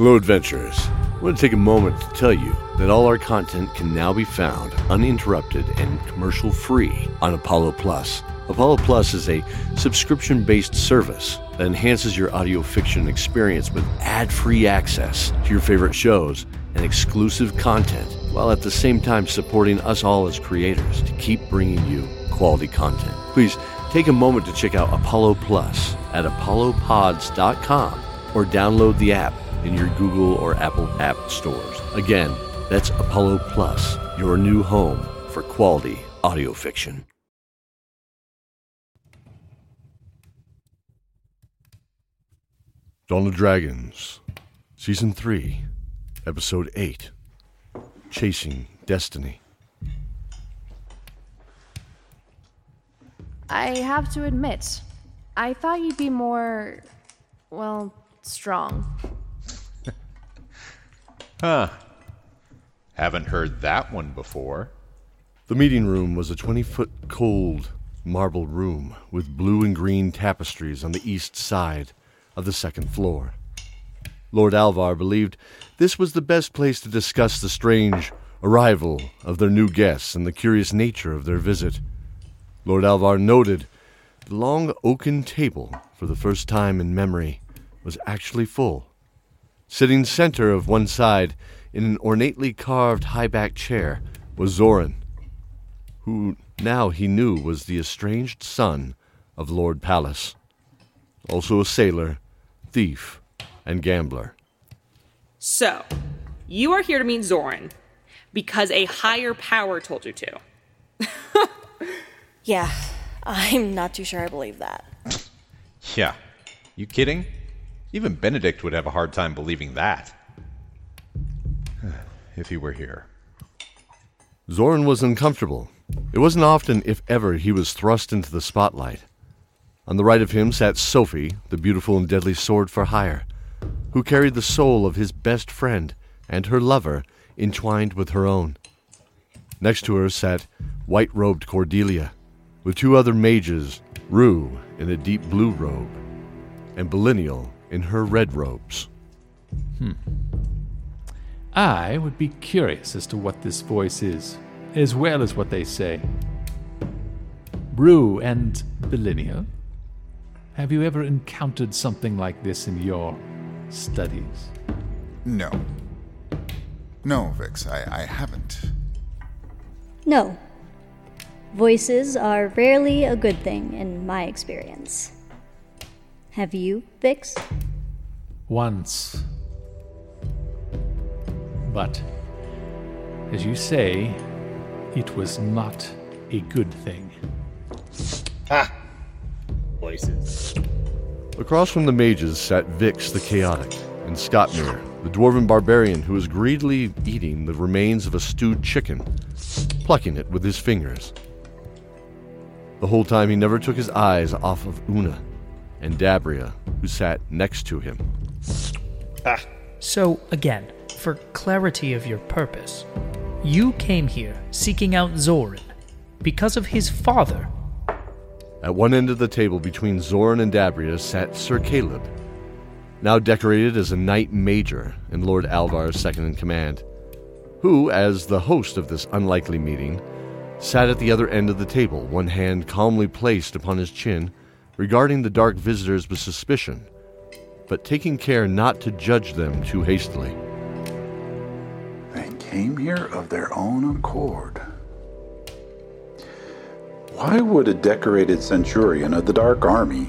Hello, adventurers. I want to take a moment to tell you that all our content can now be found uninterrupted and commercial free on Apollo Plus. Apollo Plus is a subscription based service that enhances your audio fiction experience with ad free access to your favorite shows and exclusive content, while at the same time supporting us all as creators to keep bringing you quality content. Please take a moment to check out Apollo Plus at apollopods.com or download the app in your Google or Apple app stores. Again, that's Apollo Plus, your new home for quality audio fiction. Dawn of Dragons, Season 3, Episode 8 Chasing Destiny. I have to admit, I thought you'd be more, well, strong. Huh. Haven't heard that one before. The meeting room was a 20 foot cold marble room with blue and green tapestries on the east side of the second floor. Lord Alvar believed this was the best place to discuss the strange arrival of their new guests and the curious nature of their visit. Lord Alvar noted the long oaken table, for the first time in memory, was actually full. Sitting center of one side in an ornately carved high backed chair was Zoran, who now he knew was the estranged son of Lord Pallas, also a sailor, thief, and gambler. So, you are here to meet Zoran because a higher power told you to. Yeah, I'm not too sure I believe that. Yeah. You kidding? Even Benedict would have a hard time believing that. if he were here. Zorn was uncomfortable. It wasn't often, if ever, he was thrust into the spotlight. On the right of him sat Sophie, the beautiful and deadly sword for hire, who carried the soul of his best friend and her lover entwined with her own. Next to her sat white robed Cordelia, with two other mages, Rue in a deep blue robe, and Belinnial in her red robes. Hmm. I would be curious as to what this voice is, as well as what they say. Brew and Belinnia, have you ever encountered something like this in your studies? No. No, Vix, I, I haven't. No. Voices are rarely a good thing in my experience. Have you, Vix? Once. But, as you say, it was not a good thing. Ah! Voices. Across from the mages sat Vix the Chaotic, and Scottmere, the dwarven barbarian who was greedily eating the remains of a stewed chicken, plucking it with his fingers. The whole time he never took his eyes off of Una and Dabria, who sat next to him. Ah. So, again, for clarity of your purpose, you came here seeking out Zorin because of his father. At one end of the table between Zorin and Dabria sat Sir Caleb, now decorated as a knight major and Lord Alvar's second in command, who, as the host of this unlikely meeting, sat at the other end of the table, one hand calmly placed upon his chin, regarding the dark visitors with suspicion, but taking care not to judge them too hastily. They came here of their own accord. Why would a decorated centurion of the Dark Army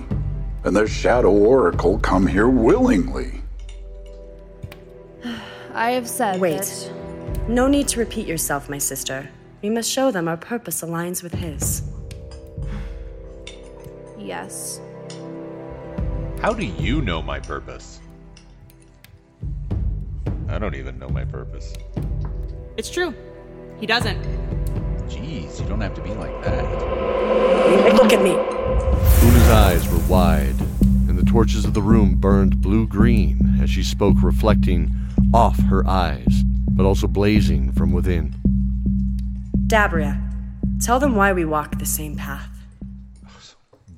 and the Shadow Oracle come here willingly? I have said Wait. that- No need to repeat yourself, my sister. We must show them our purpose aligns with his. Yes. How do you know my purpose? I don't even know my purpose. It's true. He doesn't. Jeez, you don't have to be like that. Look at me. Una's eyes were wide, and the torches of the room burned blue green as she spoke, reflecting off her eyes, but also blazing from within. Dabria, tell them why we walk the same path.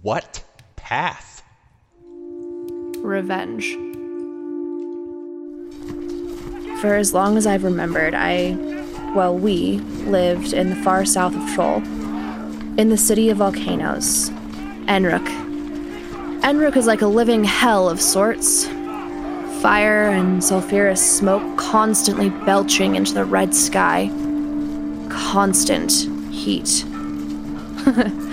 What path? Revenge. For as long as I've remembered, I, well, we lived in the far south of Troll, in the city of volcanoes, Enruk. Enruk is like a living hell of sorts. Fire and sulfurous smoke constantly belching into the red sky. Constant heat.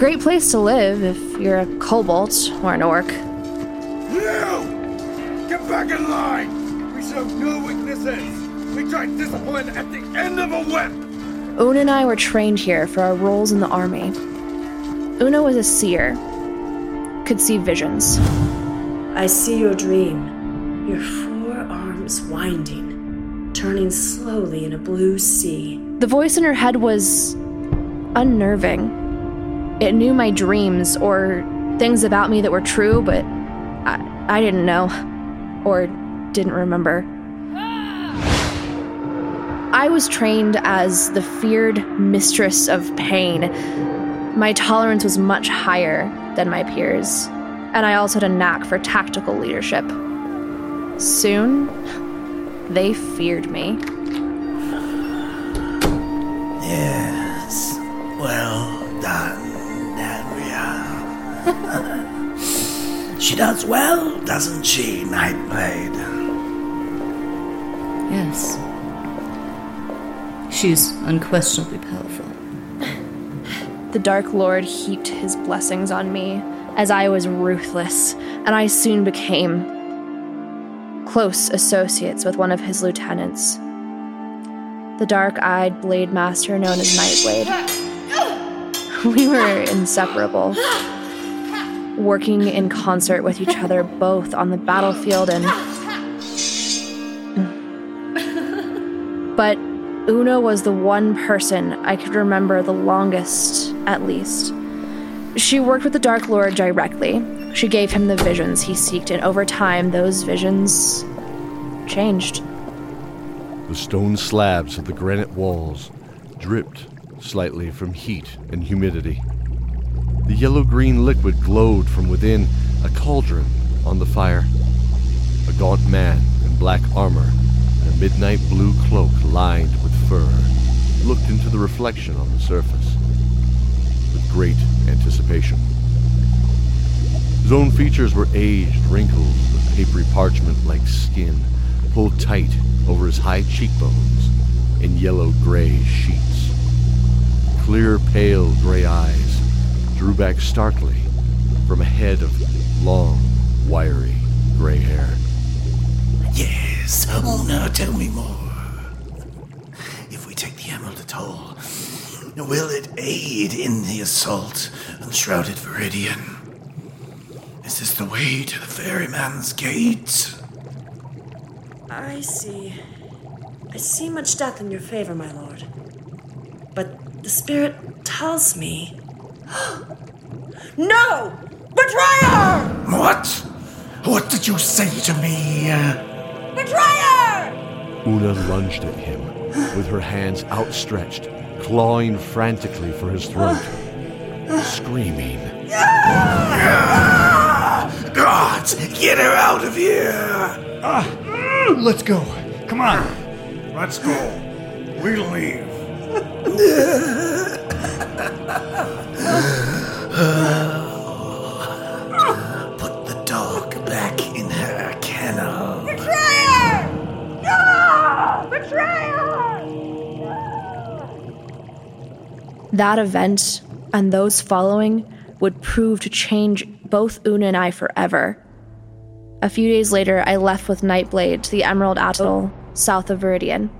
Great place to live if you're a kobold or an orc. You! Get back in line! We show no weaknesses! We try discipline at the end of a whip! Una and I were trained here for our roles in the army. Una was a seer, could see visions. I see your dream. Your forearms winding, turning slowly in a blue sea. The voice in her head was unnerving. It knew my dreams or things about me that were true, but I, I didn't know or didn't remember. I was trained as the feared mistress of pain. My tolerance was much higher than my peers, and I also had a knack for tactical leadership. Soon, they feared me. Yes. Well she does well, doesn't she, Nightblade? Yes. She's unquestionably powerful. The Dark Lord heaped his blessings on me as I was ruthless, and I soon became close associates with one of his lieutenants, the dark eyed blade master known as Nightblade. We were inseparable, working in concert with each other both on the battlefield and. But Una was the one person I could remember the longest, at least. She worked with the Dark Lord directly. She gave him the visions he seeked, and over time, those visions changed. The stone slabs of the granite walls dripped slightly from heat and humidity. The yellow green liquid glowed from within a cauldron on the fire. A gaunt man in black armor and a midnight blue cloak lined with fur looked into the reflection on the surface with great anticipation. His own features were aged, wrinkled with papery parchment like skin, pulled tight over his high cheekbones in yellow gray sheets. Clear, pale gray eyes drew back starkly from a head of long, wiry gray hair. Yes. Oh, now tell me more. If we take the Emerald Atoll, will it aid in the assault on Shrouded Viridian? Is this the way to the Ferryman's Gate? I see. I see much death in your favor, my lord. But the spirit tells me. no! Betrayer! What? What did you say to me? Betrayer! Una lunged at him with her hands outstretched, clawing frantically for his throat, screaming. God, get her out of here! Ah, let's go. Come on. Let's go. We'll leave. Put the dog back in her kennel. Betrayer! No! Betrayer! That event and those following would prove to change both Una and I forever. A few days later, I left with Nightblade to the Emerald Atoll, south of Viridian.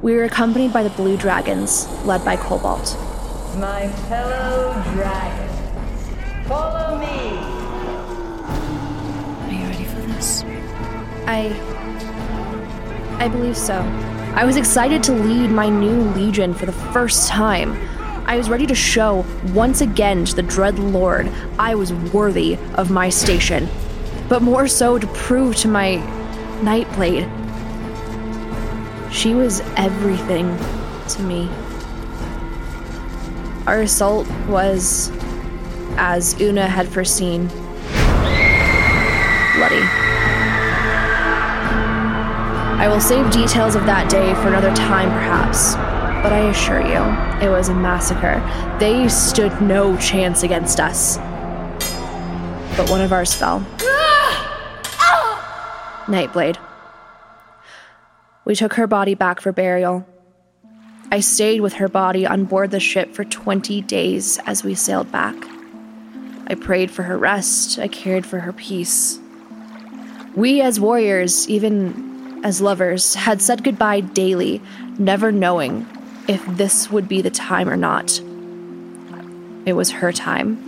We were accompanied by the Blue Dragons, led by Cobalt. My fellow dragons, follow me. Are you ready for this? I. I believe so. I was excited to lead my new legion for the first time. I was ready to show, once again, to the Dread Lord I was worthy of my station, but more so to prove to my Nightblade. She was everything to me. Our assault was, as Una had foreseen, bloody. I will save details of that day for another time, perhaps. But I assure you, it was a massacre. They stood no chance against us. But one of ours fell. Ah! Ah! Nightblade. We took her body back for burial. I stayed with her body on board the ship for 20 days as we sailed back. I prayed for her rest, I cared for her peace. We, as warriors, even as lovers, had said goodbye daily, never knowing if this would be the time or not. It was her time,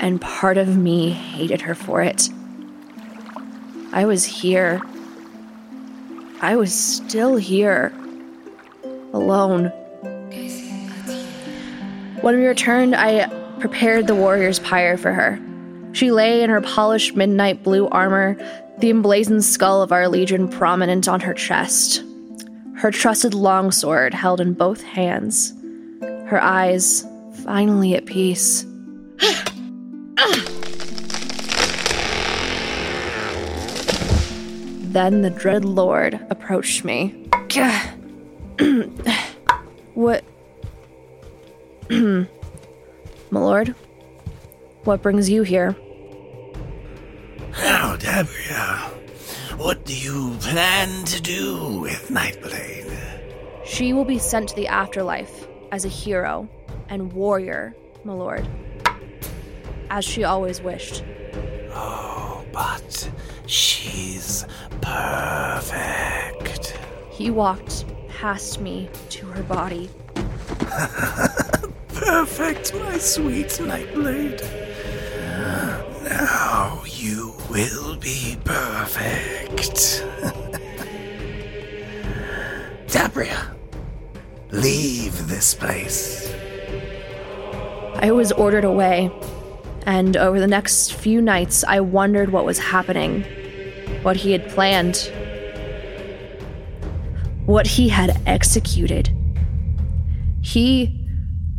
and part of me hated her for it. I was here. I was still here. Alone. When we returned, I prepared the warrior's pyre for her. She lay in her polished midnight blue armor, the emblazoned skull of our legion prominent on her chest, her trusted longsword held in both hands, her eyes finally at peace. then the dread lord approached me. What? My lord, what brings you here? Now, Dabria, what do you plan to do with Nightblade? She will be sent to the afterlife as a hero and warrior, my lord. As she always wished. Oh, but she's perfect. He walked past me to her body. Perfect, my sweet Nightblade. Now you will be perfect. Dabria, leave this place. I was ordered away, and over the next few nights, I wondered what was happening, what he had planned, what he had executed. He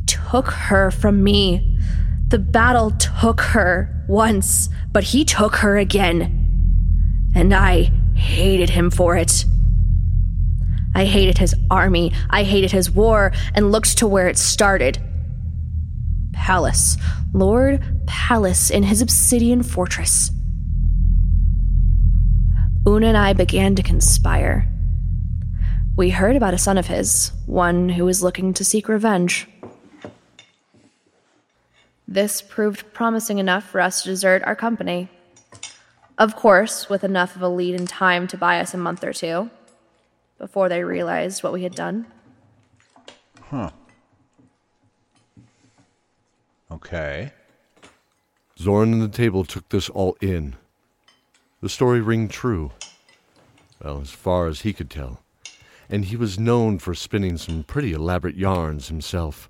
took her from me. The battle took her once, but he took her again. And I hated him for it. I hated his army, I hated his war, and looked to where it started. Pallas, Lord Pallas in his obsidian fortress. Una and I began to conspire. We heard about a son of his, one who was looking to seek revenge. This proved promising enough for us to desert our company. Of course, with enough of a lead in time to buy us a month or two, before they realized what we had done. Huh. Okay. Zorn and the table took this all in. The story rang true. Well, as far as he could tell. And he was known for spinning some pretty elaborate yarns himself.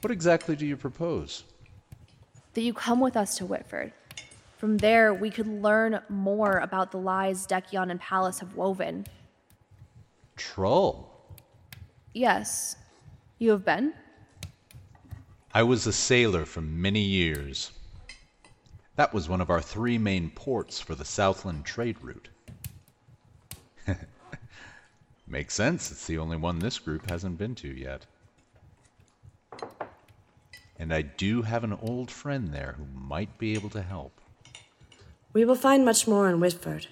What exactly do you propose? That you come with us to Whitford. From there, we could learn more about the lies Decion and Pallas have woven. Troll. Yes. You have been? I was a sailor for many years. That was one of our three main ports for the Southland trade route. Makes sense, it's the only one this group hasn't been to yet. And I do have an old friend there who might be able to help. We will find much more in Whitford.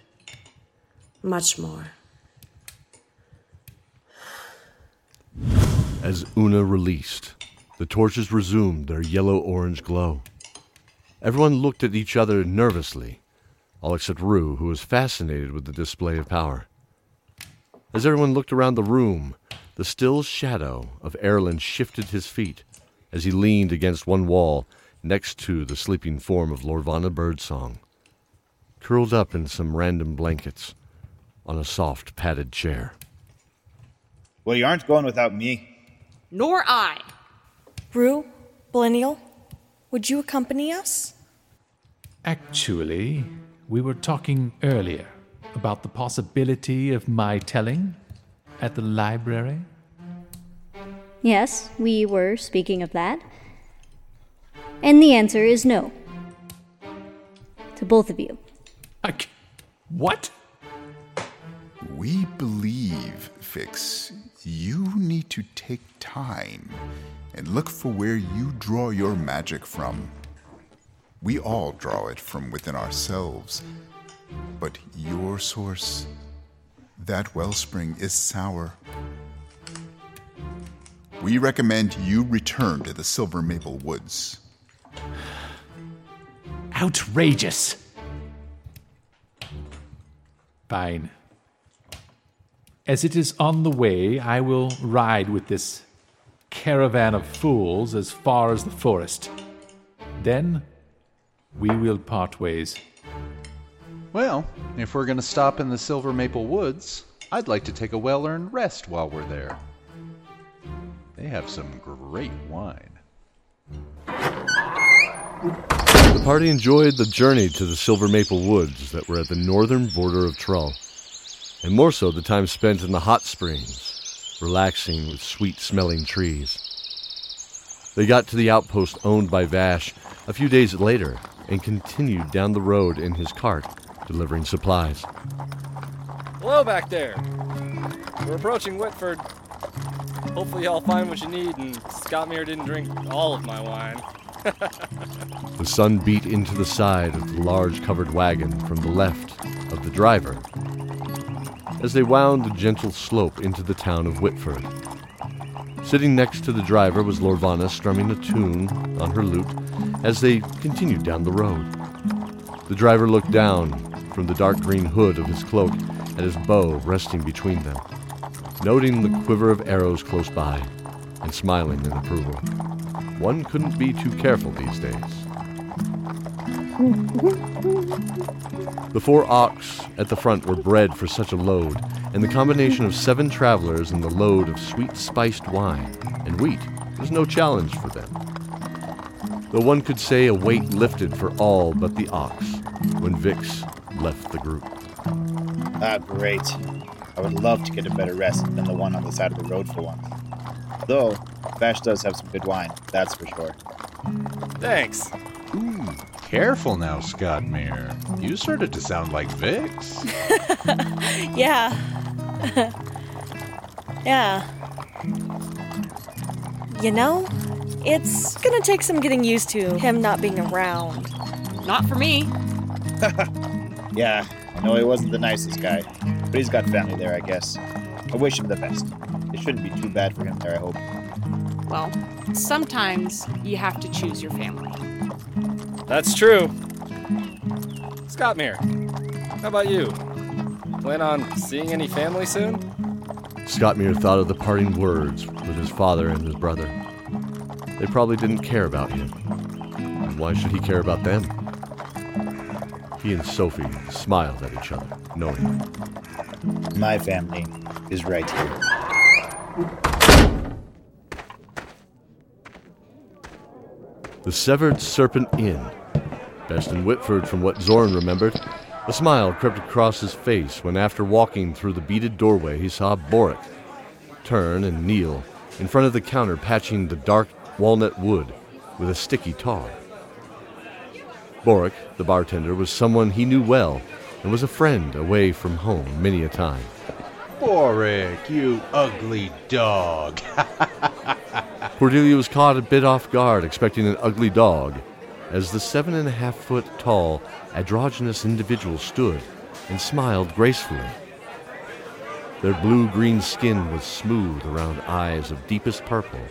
Much more. As Una released, the torches resumed their yellow orange glow. Everyone looked at each other nervously, all except Rue, who was fascinated with the display of power. As everyone looked around the room, the still shadow of Erlen shifted his feet as he leaned against one wall next to the sleeping form of Lorvana Birdsong, curled up in some random blankets on a soft padded chair. Well, you aren't going without me. Nor I. Rue, Millennial, would you accompany us? Actually, we were talking earlier about the possibility of my telling at the library. Yes, we were speaking of that. And the answer is no. To both of you. I c- what? We believe, Vix, you need to take time and look for where you draw your magic from. We all draw it from within ourselves, but your source, that wellspring, is sour. We recommend you return to the Silver Maple Woods. Outrageous! Fine. As it is on the way, I will ride with this caravan of fools as far as the forest. Then we will part ways. Well, if we're going to stop in the Silver Maple Woods, I'd like to take a well earned rest while we're there. They have some great wine. The party enjoyed the journey to the Silver Maple Woods that were at the northern border of Trull, and more so the time spent in the hot springs, relaxing with sweet smelling trees. They got to the outpost owned by Vash a few days later and continued down the road in his cart, delivering supplies. Hello back there. We're approaching Whitford. Hopefully, y'all find what you need, and Scott Muir didn't drink all of my wine. The sun beat into the side of the large covered wagon from the left of the driver as they wound the gentle slope into the town of Whitford. Sitting next to the driver was Lorvana strumming a tune on her lute as they continued down the road. The driver looked down from the dark green hood of his cloak and his bow resting between them, noting the quiver of arrows close by and smiling in approval. One couldn't be too careful these days. The four ox at the front were bred for such a load, and the combination of seven travelers and the load of sweet spiced wine and wheat was no challenge for them. Though one could say a weight lifted for all but the ox when Vix left the group. Ah, great. I would love to get a better rest than the one on the side of the road for once. Though, Vash does have some good wine, that's for sure. Thanks. Ooh, careful now, Scott Muir. You started to sound like Vix. Yeah. yeah. You know, it's gonna take some getting used to him not being around. Not for me. Yeah, I know he wasn't the nicest guy, but he's got family there, I guess. I wish him the best. It shouldn't be too bad for him there, I hope. Well, sometimes you have to choose your family. That's true. Scott Muir, how about you? Plan on seeing any family soon? Scott Muir thought of the parting words with his father and his brother. They probably didn't care about him. And why should he care about them? He and Sophie smiled at each other, knowing My family is right here. The Severed Serpent Inn. Best in Whitford from what Zorn remembered. A smile crept across his face when, after walking through the beaded doorway, he saw Boric turn and kneel in front of the counter, patching the dark walnut wood with a sticky tar. Boric, the bartender, was someone he knew well and was a friend away from home many a time. Boric, you ugly dog. Cordelia was caught a bit off guard, expecting an ugly dog, as the seven and a half foot tall, androgynous individual stood and smiled gracefully. Their blue green skin was smooth around eyes of deepest purple.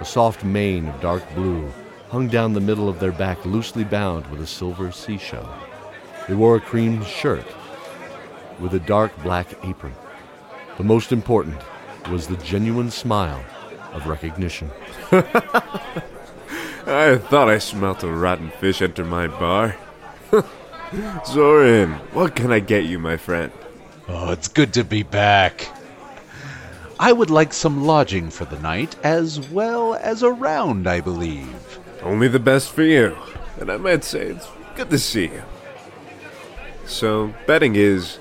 A soft mane of dark blue hung down the middle of their back, loosely bound with a silver seashell. They wore a cream shirt with a dark black apron. The most important was the genuine smile of recognition. I thought I smelt a rotten fish enter my bar. Zoran, what can I get you, my friend? Oh, it's good to be back. I would like some lodging for the night, as well as a round, I believe. Only the best for you. And I might say it's good to see you. So, betting is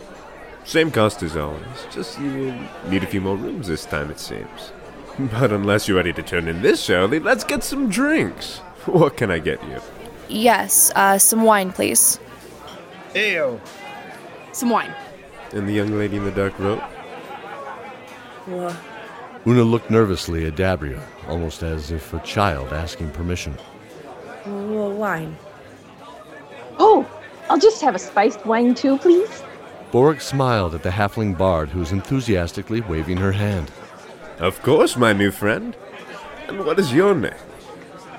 same cost as always. Just you need a few more rooms this time, it seems. But unless you're ready to turn in this early, let's get some drinks. What can I get you? Yes, uh, some wine, please. Ew. Some wine. And the young lady in the dark robe? What? Una looked nervously at Dabria, almost as if a child asking permission. Well, wine. Oh, I'll just have a spiced wine too, please. Boric smiled at the halfling bard who was enthusiastically waving her hand. Of course, my new friend. And what is your name?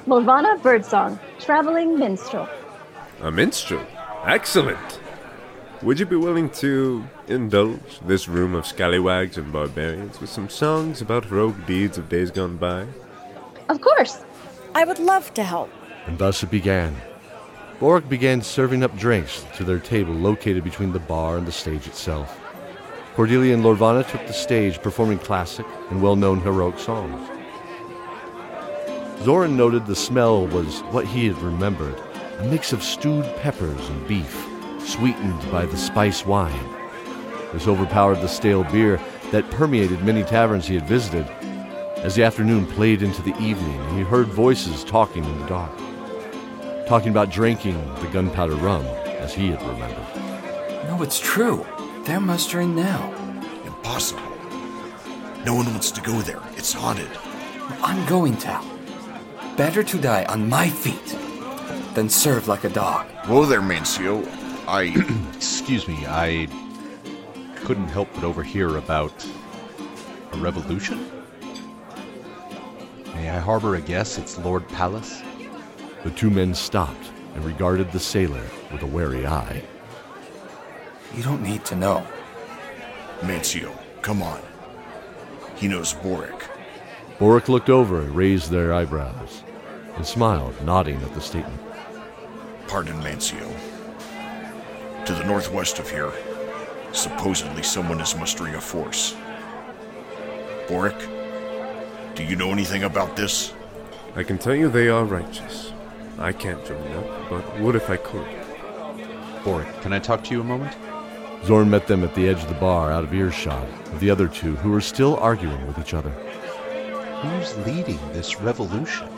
Lorvana Birdsong, traveling minstrel. A minstrel. Excellent. Would you be willing to indulge this room of scallywags and barbarians with some songs about rogue deeds of days gone by? Of course. I would love to help. And thus it began. Boric began serving up drinks to their table located between the bar and the stage itself. Cordelia and Lorvana took the stage performing classic and well known heroic songs. Zoran noted the smell was what he had remembered a mix of stewed peppers and beef, sweetened by the spice wine. This overpowered the stale beer that permeated many taverns he had visited. As the afternoon played into the evening, he heard voices talking in the dark, talking about drinking the gunpowder rum as he had remembered. No, it's true. They're mustering now. Impossible. No one wants to go there. It's haunted. I'm going to. Better to die on my feet than serve like a dog. Whoa there, Mancio. I. Excuse me, I couldn't help but overhear about a revolution? May I harbor a guess it's Lord Pallas? The two men stopped and regarded the sailor with a wary eye. You don't need to know. Mancio, come on. He knows Boric. Boric looked over and raised their eyebrows and smiled, nodding at the statement. Pardon, Mancio. To the northwest of here, supposedly someone is mustering a force. Boric, do you know anything about this? I can tell you they are righteous. I can't join up, but would if I could. Boric, can I talk to you a moment? Zorn met them at the edge of the bar, out of earshot of the other two, who were still arguing with each other. Who's leading this revolution?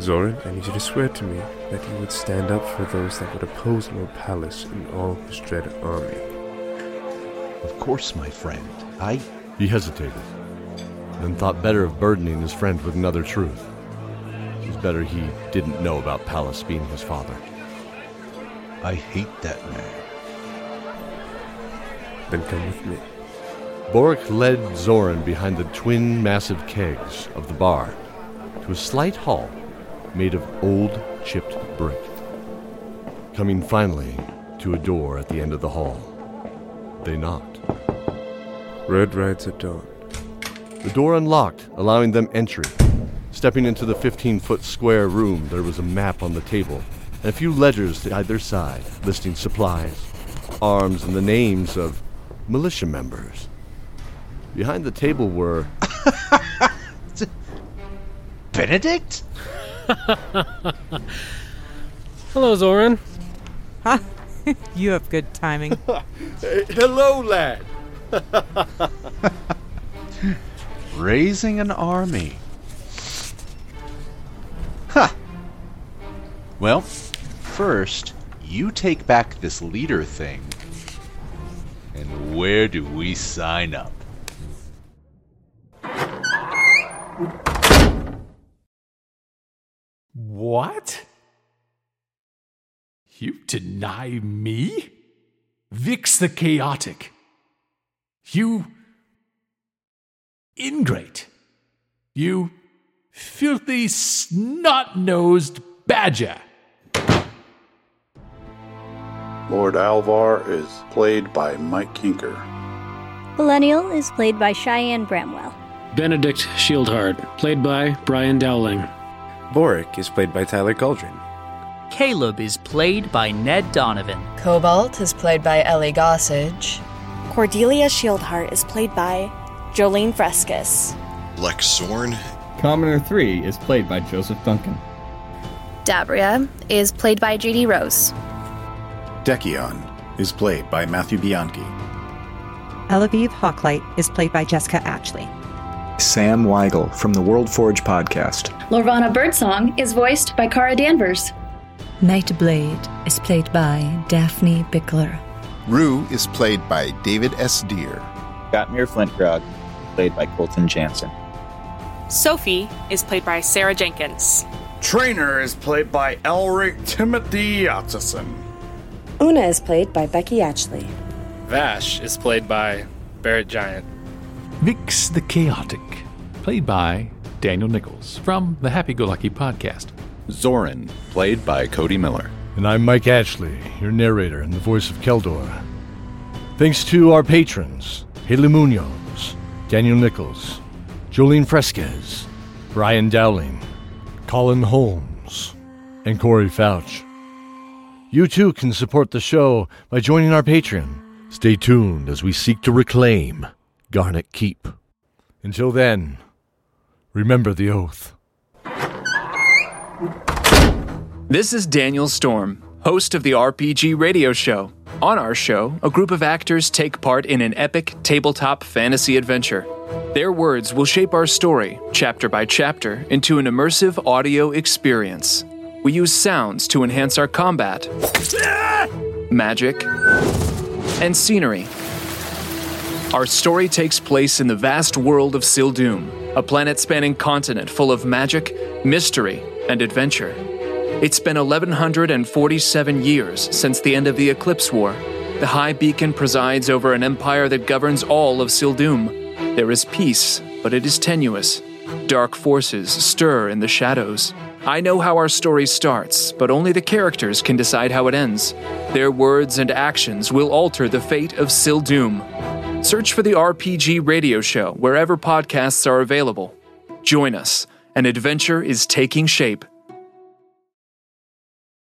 Zoran, I need you to swear to me that you would stand up for those that would oppose Lord Pallas and all his dread army. Of course, my friend. I. He hesitated, then thought better of burdening his friend with another truth. It was better he didn't know about Pallas being his father. I hate that man. Then come with me. Boric led Zoran behind the twin massive kegs of the bar to a slight hall made of old chipped brick. Coming finally to a door at the end of the hall, they knocked. Red rides at dawn. The door unlocked, allowing them entry. Stepping into the 15 foot square room, there was a map on the table and a few ledgers to either side listing supplies, arms, and the names of militia members. Behind the table were. Benedict? Hello, Zoran. Huh? you have good timing. Hello, lad. Raising an army. Ha! Well, first, you take back this leader thing. And where do we sign up? Deny me? Vix the Chaotic. You. Ingrate. You filthy, snot nosed badger. Lord Alvar is played by Mike Kinker. Millennial is played by Cheyenne Bramwell. Benedict Shieldhart, played by Brian Dowling. Boric is played by Tyler Cauldron. Caleb is played by Ned Donovan. Cobalt is played by Ellie Gossage. Cordelia Shieldheart is played by Jolene Fresquez. Lex Zorn. Commoner 3 is played by Joseph Duncan. Dabria is played by Judy Rose. Decion is played by Matthew Bianchi. Elaviv Hawklight is played by Jessica Atchley. Sam Weigel from the World Forge podcast. Lorvana Birdsong is voiced by Cara Danvers. Nightblade is played by Daphne Bickler. Rue is played by David S. Deer. Gottmir Flintgrog, played by Colton Jansen. Sophie is played by Sarah Jenkins. Trainer is played by Elric Timothy Yatson. Una is played by Becky Ashley. Vash is played by Barrett Giant. Vix the Chaotic, played by Daniel Nichols from the Happy Go Lucky podcast. Zoran, played by Cody Miller. And I'm Mike Ashley, your narrator and the voice of Keldor. Thanks to our patrons, Haley Munoz, Daniel Nichols, Jolene Fresquez, Brian Dowling, Colin Holmes, and Corey Fouch. You too can support the show by joining our Patreon. Stay tuned as we seek to reclaim Garnet Keep. Until then, remember the oath. This is Daniel Storm, host of the RPG radio show. On our show, a group of actors take part in an epic tabletop fantasy adventure. Their words will shape our story, chapter by chapter, into an immersive audio experience. We use sounds to enhance our combat, magic, and scenery. Our story takes place in the vast world of Sildum, a planet spanning continent full of magic, mystery, and adventure. It's been 1147 years since the end of the Eclipse War. The High Beacon presides over an empire that governs all of Sildum. There is peace, but it is tenuous. Dark forces stir in the shadows. I know how our story starts, but only the characters can decide how it ends. Their words and actions will alter the fate of Sildum. Search for the RPG radio show wherever podcasts are available. Join us. An adventure is taking shape.